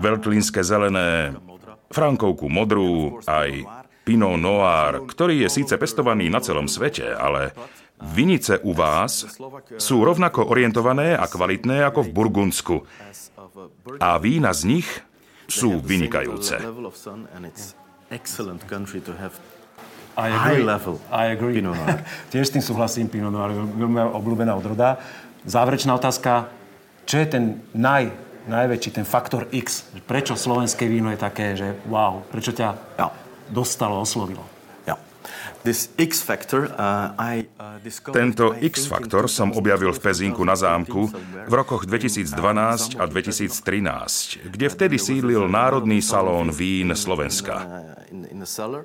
Speaker 9: Veltlínske zelené, Frankovku modrú, aj Pinot Noir, ktorý je síce pestovaný na celom svete, ale vinice u vás sú rovnako orientované a kvalitné ako v Burgundsku. A vína z nich sú vynikajúce.
Speaker 1: I agree. I agree. Pinot Noir. Tiež s tým súhlasím, Pinot Noir, veľmi obľúbená odroda. Záverečná otázka, čo je ten naj, najväčší, ten faktor X? Prečo slovenské víno je také, že wow, prečo ťa ja. dostalo, oslovilo?
Speaker 9: Uh, uh, Tento X-faktor som objavil v Pezinku na zámku v rokoch 2012 a 2013, kde vtedy sídlil Národný salón vín Slovenska. Uh,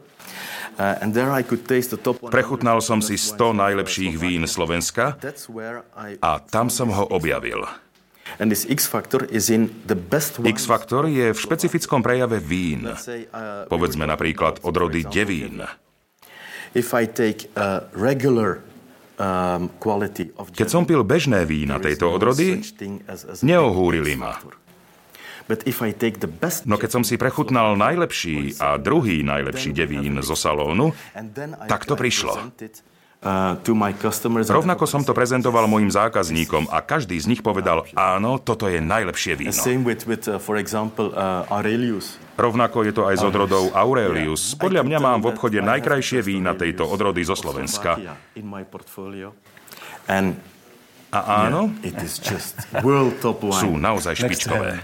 Speaker 9: Prechutnal som si 100 najlepších vín Slovenska a tam som ho objavil. X-faktor je v špecifickom prejave vín. Povedzme napríklad odrody devín. Um, Keď som pil bežné vína tejto no odrody, neohúrili ma. No keď som si prechutnal najlepší a druhý najlepší devín zo salónu, tak to prišlo. Rovnako som to prezentoval mojim zákazníkom a každý z nich povedal, áno, toto je najlepšie víno. Uh, uh, Rovnako je to aj s odrodou Aurelius. Podľa mňa mám v obchode najkrajšie vína tejto odrody zo Slovenska. A áno, sú naozaj špičkové.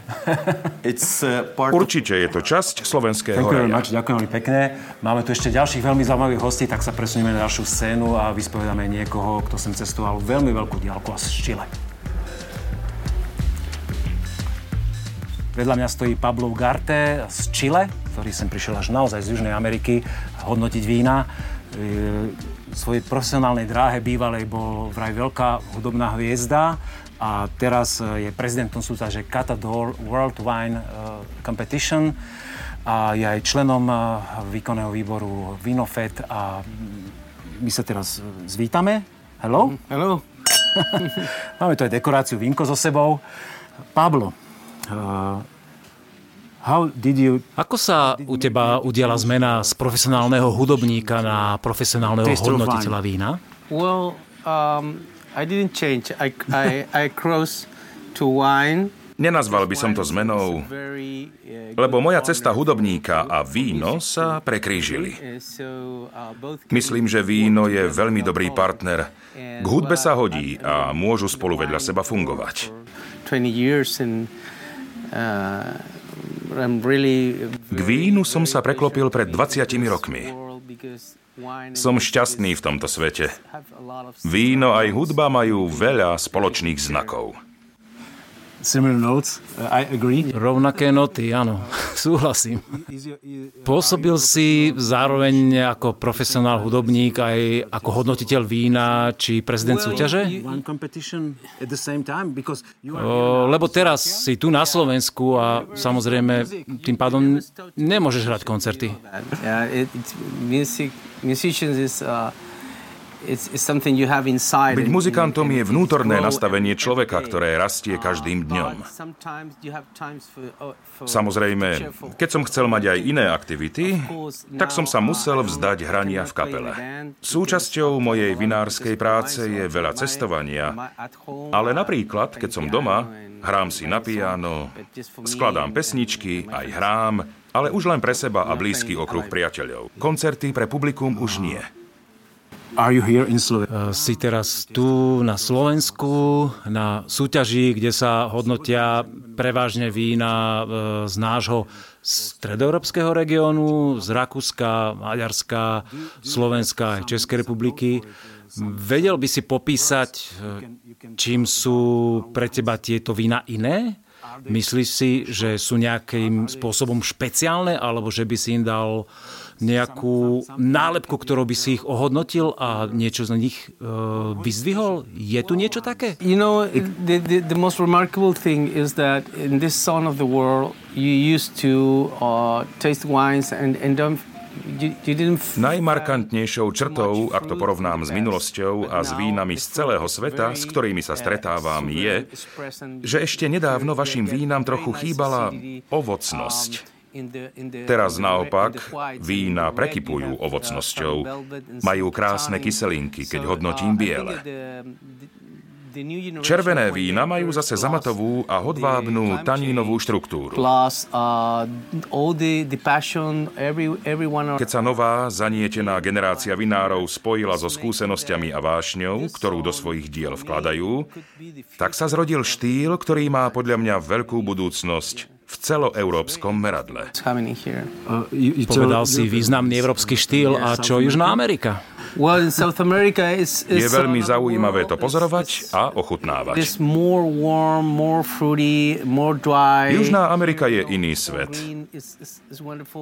Speaker 9: Uh, Určite je to časť slovenského
Speaker 1: Ďakujem, Mač, ďakujem veľmi pekne. Máme tu ešte ďalších veľmi zaujímavých hostí, tak sa presunieme na ďalšiu scénu a vyspovedáme niekoho, kto sem cestoval veľmi veľkú diálku a z Chile. Vedľa mňa stojí Pablo Garte z Chile, ktorý sem prišiel až naozaj z Južnej Ameriky hodnotiť vína svojej profesionálnej dráhe bývalej bol vraj veľká hudobná hviezda a teraz e, je prezidentom súťaže Catador World Wine e, Competition a je aj členom e, výkonného výboru Vinofed a my sa teraz zvítame. Hello?
Speaker 12: Hello.
Speaker 1: Máme tu aj dekoráciu vínko so sebou. Pablo.
Speaker 4: Ako sa u teba udiala zmena z profesionálneho hudobníka na profesionálneho hodnotiteľa vína?
Speaker 12: Well, um, I didn't change. I, I, I crossed to wine
Speaker 9: Nenazval by som to zmenou, lebo moja cesta hudobníka a víno sa prekrížili. Myslím, že víno je veľmi dobrý partner. K hudbe sa hodí a môžu spolu vedľa seba fungovať. K vínu som sa preklopil pred 20 rokmi. Som šťastný v tomto svete. Víno aj hudba majú veľa spoločných znakov.
Speaker 1: Similar notes, uh, I agree.
Speaker 4: Rovnaké noty, áno, súhlasím. Pôsobil si zároveň ako profesionál hudobník aj ako hodnotiteľ vína či prezident súťaže? lebo teraz si tu na Slovensku a samozrejme tým pádom nemôžeš hrať koncerty.
Speaker 12: musicians is uh,
Speaker 9: byť muzikantom je vnútorné nastavenie človeka, ktoré rastie každým dňom. Samozrejme, keď som chcel mať aj iné aktivity, tak som sa musel vzdať hrania v kapele. Súčasťou mojej vinárskej práce je veľa cestovania, ale napríklad, keď som doma, hrám si na piano, skladám pesničky, aj hrám, ale už len pre seba a blízky okruh priateľov. Koncerty pre publikum už nie.
Speaker 4: Are you here in Slovenia? Si teraz tu na Slovensku, na súťaži, kde sa hodnotia prevažne vína e, z nášho stredoeurópskeho regiónu, z Rakúska, Maďarska, Slovenska aj Českej republiky. Vedel by si popísať, e, čím sú pre teba tieto vína iné? Myslíš si, že sú nejakým spôsobom špeciálne, alebo že by si im dal nejakú nálepku, ktorou by si ich ohodnotil a niečo z nich uh, vyzdvihol? Je tu niečo také?
Speaker 12: You know, the, the, the most remarkable thing is that in this zone of the world you used to uh, taste wines and, and don't
Speaker 9: Najmarkantnejšou črtou, ak to porovnám s minulosťou a s vínami z celého sveta, s ktorými sa stretávam, je, že ešte nedávno vašim vínam trochu chýbala ovocnosť. Teraz naopak vína prekypujú ovocnosťou. Majú krásne kyselinky, keď hodnotím biele. Červené vína majú zase zamatovú a hodvábnú tanínovú štruktúru. Uh, Keď sa nová, zanietená generácia vinárov spojila so skúsenosťami a vášňou, ktorú do svojich diel vkladajú, tak sa zrodil štýl, ktorý má podľa mňa veľkú budúcnosť v celoeurópskom meradle.
Speaker 4: Povedal si významný európsky štýl a čo Južná Amerika?
Speaker 9: Je veľmi zaujímavé to pozorovať a ochutnávať. Južná Amerika je iný svet.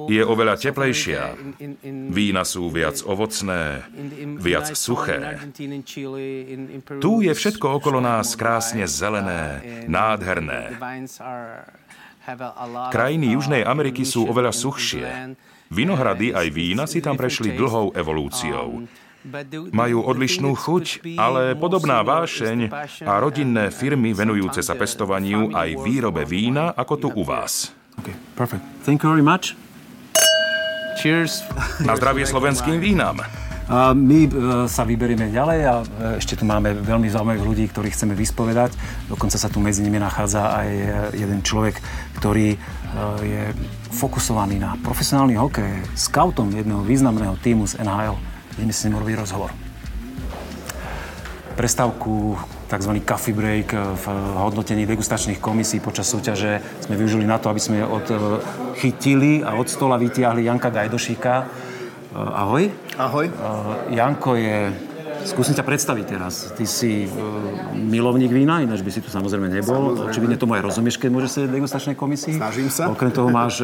Speaker 9: Je oveľa teplejšia. Vína sú viac ovocné, viac suché. Tu je všetko okolo nás krásne zelené, nádherné. Krajiny Južnej Ameriky sú oveľa suchšie. Vinohrady aj vína si tam prešli dlhou evolúciou. Majú odlišnú chuť, ale podobná vášeň a rodinné firmy venujúce sa pestovaniu aj výrobe vína, ako tu u vás.
Speaker 1: Okay, perfect. Thank you very much.
Speaker 9: Cheers. Na zdravie slovenským vínam.
Speaker 1: My e, sa vyberieme ďalej a e, ešte tu máme veľmi zaujímavých ľudí, ktorých chceme vyspovedať. Dokonca sa tu medzi nimi nachádza aj e, jeden človek, ktorý je fokusovaný na profesionálny hokej, scoutom jedného významného týmu z NHL. Ideme s ním robiť rozhovor. Prestávku, tzv. coffee break v hodnotení degustačných komisí počas súťaže sme využili na to, aby sme odchytili a od stola vytiahli Janka Gajdošíka, ahoj.
Speaker 13: Ahoj.
Speaker 1: Eh, Janko je... Skúsim ťa predstaviť teraz. Ty si uh, milovník vína, ináč by si tu samozrejme nebol. Samozrejme. Očividne tomu aj rozumieš, keď môžeš sedieť v degustačnej komisii.
Speaker 13: Snažím sa.
Speaker 1: Okrem toho máš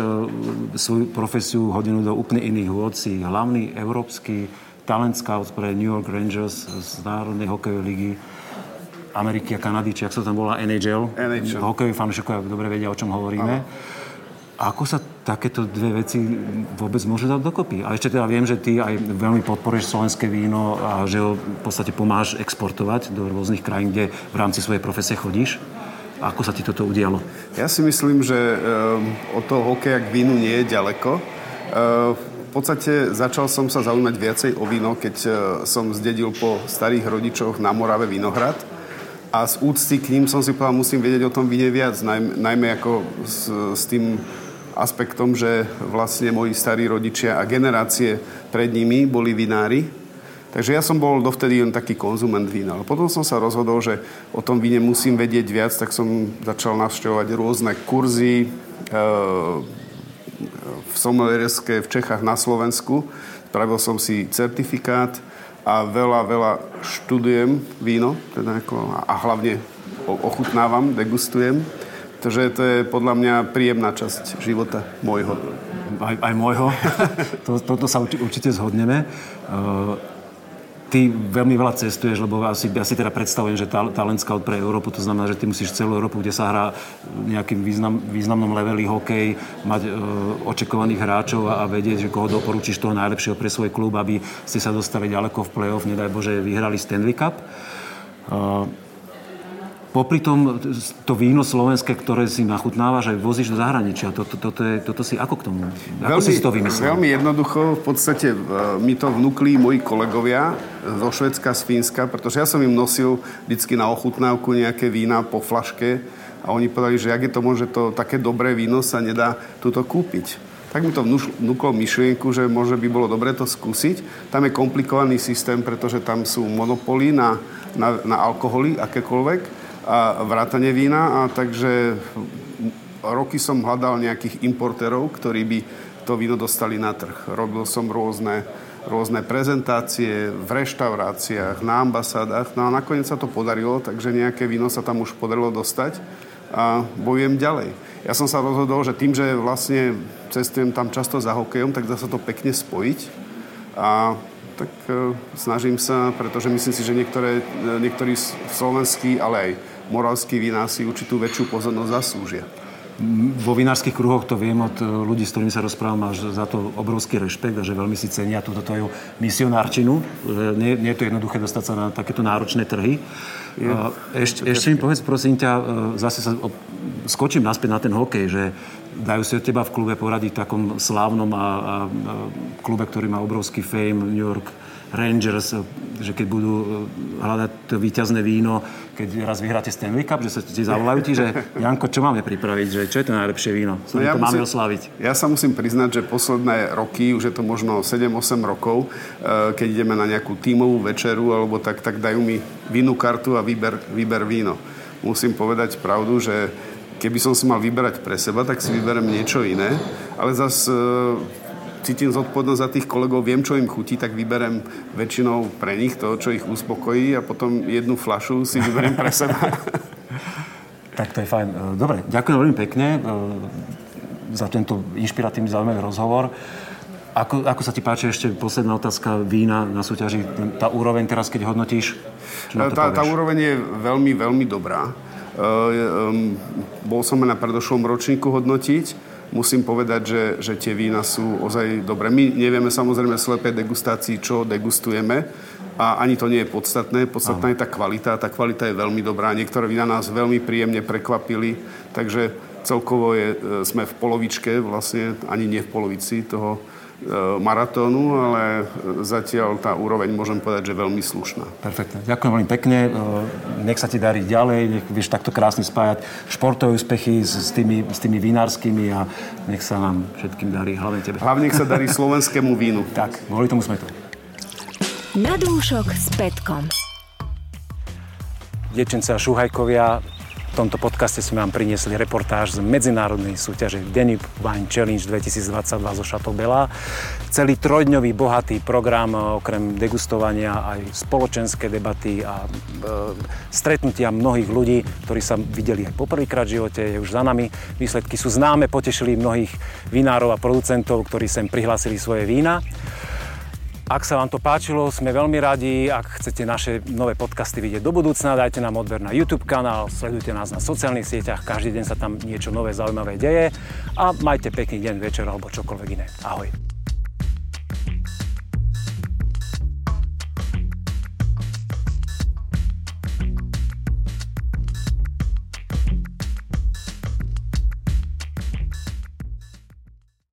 Speaker 1: svoju profesiu hodinu do úplne iných vôd. Si hlavný európsky talent scout pre New York Rangers z Národnej hokejovej ligy Ameriky a Kanady, či ak sa tam volá NHL.
Speaker 13: NHL.
Speaker 1: Hokejoví fanúšikovia dobre vedia, o čom hovoríme. Ano. Ako sa takéto dve veci vôbec môžu dať dokopy? A ešte teda viem, že ty aj veľmi podporuješ slovenské víno a že ho v podstate pomáš exportovať do rôznych krajín, kde v rámci svojej profesie chodíš. Ako sa ti toto udialo?
Speaker 13: Ja si myslím, že um, od toho hokeja k vínu nie je ďaleko. Uh, v podstate začal som sa zaujímať viacej o víno, keď uh, som zdedil po starých rodičoch na Morave Vinohrad. A z úcty k ním som si povedal, musím vedieť o tom víne viac, najmä, najmä ako s, s tým aspektom, že vlastne moji starí rodičia a generácie pred nimi boli vinári. Takže ja som bol dovtedy len taký konzument vína. Ale potom som sa rozhodol, že o tom víne musím vedieť viac, tak som začal navštevovať rôzne kurzy e, v somelierske v Čechách na Slovensku. Spravil som si certifikát a veľa, veľa študujem víno, teda ako, a hlavne ochutnávam, degustujem. Takže to je podľa mňa príjemná časť života môjho.
Speaker 1: Aj, aj môjho. to, toto sa určite zhodneme. Uh, ty veľmi veľa cestuješ, lebo asi, ja si teda predstavujem, že talent scout pre Európu, to znamená, že ty musíš celú Európu, kde sa hrá nejakým význam, významnom leveli hokej, mať uh, očekovaných hráčov a, a vedieť, že koho doporučíš toho najlepšieho pre svoj klub, aby ste sa dostali ďaleko v play-off, nedaj Bože, vyhrali Stanley Cup. Uh, popri tom to víno slovenské, ktoré si nachutnávaš, aj vozíš do zahraničia. Toto, to, to je, toto si ako k tomu? Ako veľmi, si to vymyslel?
Speaker 13: Veľmi jednoducho. V podstate mi to vnúkli moji kolegovia zo Švedska, z Fínska, pretože ja som im nosil vždycky na ochutnávku nejaké vína po flaške a oni povedali, že ak je to môže to také dobré víno sa nedá túto kúpiť tak mi to vnúklo myšlienku, že možno by bolo dobre to skúsiť. Tam je komplikovaný systém, pretože tam sú monopoly na, na, na alkoholy, akékoľvek a vrátanie vína. A takže roky som hľadal nejakých importerov, ktorí by to víno dostali na trh. Robil som rôzne, rôzne prezentácie v reštauráciách, na ambasádach. No a nakoniec sa to podarilo, takže nejaké víno sa tam už podarilo dostať a bojujem ďalej. Ja som sa rozhodol, že tým, že vlastne cestujem tam často za hokejom, tak dá sa to pekne spojiť. A tak e, snažím sa, pretože myslím si, že niektoré, e, niektorí slovenskí, ale aj moravskí si určitú väčšiu pozornosť zaslúžia.
Speaker 1: Vo vinárskych kruhoch to viem od e, ľudí, s ktorými sa rozprávam, máš za to obrovský rešpekt a že veľmi si cenia túto tvoju misionárčinu. Nie, nie je to jednoduché dostať sa na takéto náročné trhy. Je, ešte, ešte mi povedz, prosím ťa, e, zase sa skočím naspäť na ten hokej, že dajú si od teba v klube poradiť takom slávnom a, a, a klube, ktorý má obrovský fame, New York Rangers, že keď budú hľadať to víťazné víno, keď raz vyhráte Stanley Cup, že sa ti zavolajú ti, že Janko, čo máme pripraviť, že čo je to najlepšie víno? Co no ja to musím, máme?
Speaker 13: Ja sa musím priznať, že posledné roky, už je to možno 7-8 rokov, keď ideme na nejakú tímovú večeru alebo tak, tak dajú mi vínu kartu a výber, výber víno. Musím povedať pravdu, že keby som si mal vyberať pre seba, tak si vyberem niečo iné, ale zase cítim zodpovednosť za tých kolegov, viem, čo im chutí, tak vyberem väčšinou pre nich to, čo ich uspokojí a potom jednu flašu si vyberiem pre seba.
Speaker 1: tak to je fajn. E, dobre, ďakujem veľmi pekne e, za tento inšpiratívny zaujímavý rozhovor. Ako, ako sa ti páči ešte posledná otázka vína na súťaži? Tá úroveň teraz, keď hodnotíš?
Speaker 13: Tá, tá úroveň je veľmi, veľmi dobrá. Uh, um, bol som na predošlom ročníku hodnotiť musím povedať, že, že tie vína sú ozaj dobré. My nevieme samozrejme slepej degustácii, čo degustujeme a ani to nie je podstatné. Podstatná je tá kvalita. Tá kvalita je veľmi dobrá. Niektoré vína nás veľmi príjemne prekvapili, takže celkovo je, e, sme v polovičke, vlastne ani nie v polovici toho maratónu, ale zatiaľ tá úroveň môžem povedať, že veľmi slušná.
Speaker 1: Perfektne. Ďakujem veľmi pekne. E, nech sa ti darí ďalej, nech vieš takto krásne spájať športové úspechy s, s, tými, s tými vinárskymi a nech sa nám všetkým darí, hlavne tebe.
Speaker 13: Hlavne nech sa darí slovenskému vínu.
Speaker 1: tak, kvôli tomu sme tu.
Speaker 2: Na dúšok s Petkom.
Speaker 1: Dievčence a šuhajkovia, v tomto podcaste sme vám priniesli reportáž z medzinárodnej súťaže Danube Wine Challenge 2022 zo Chateau Bela. Celý trojdňový bohatý program, okrem degustovania aj spoločenské debaty a e, stretnutia mnohých ľudí, ktorí sa videli aj poprvýkrát v živote, je už za nami. Výsledky sú známe, potešili mnohých vinárov a producentov, ktorí sem prihlásili svoje vína. Ak sa vám to páčilo, sme veľmi radi. Ak chcete naše nové podcasty vidieť do budúcna, dajte nám odber na YouTube kanál, sledujte nás na sociálnych sieťach, každý deň sa tam niečo nové, zaujímavé deje a majte pekný deň, večer alebo čokoľvek iné. Ahoj.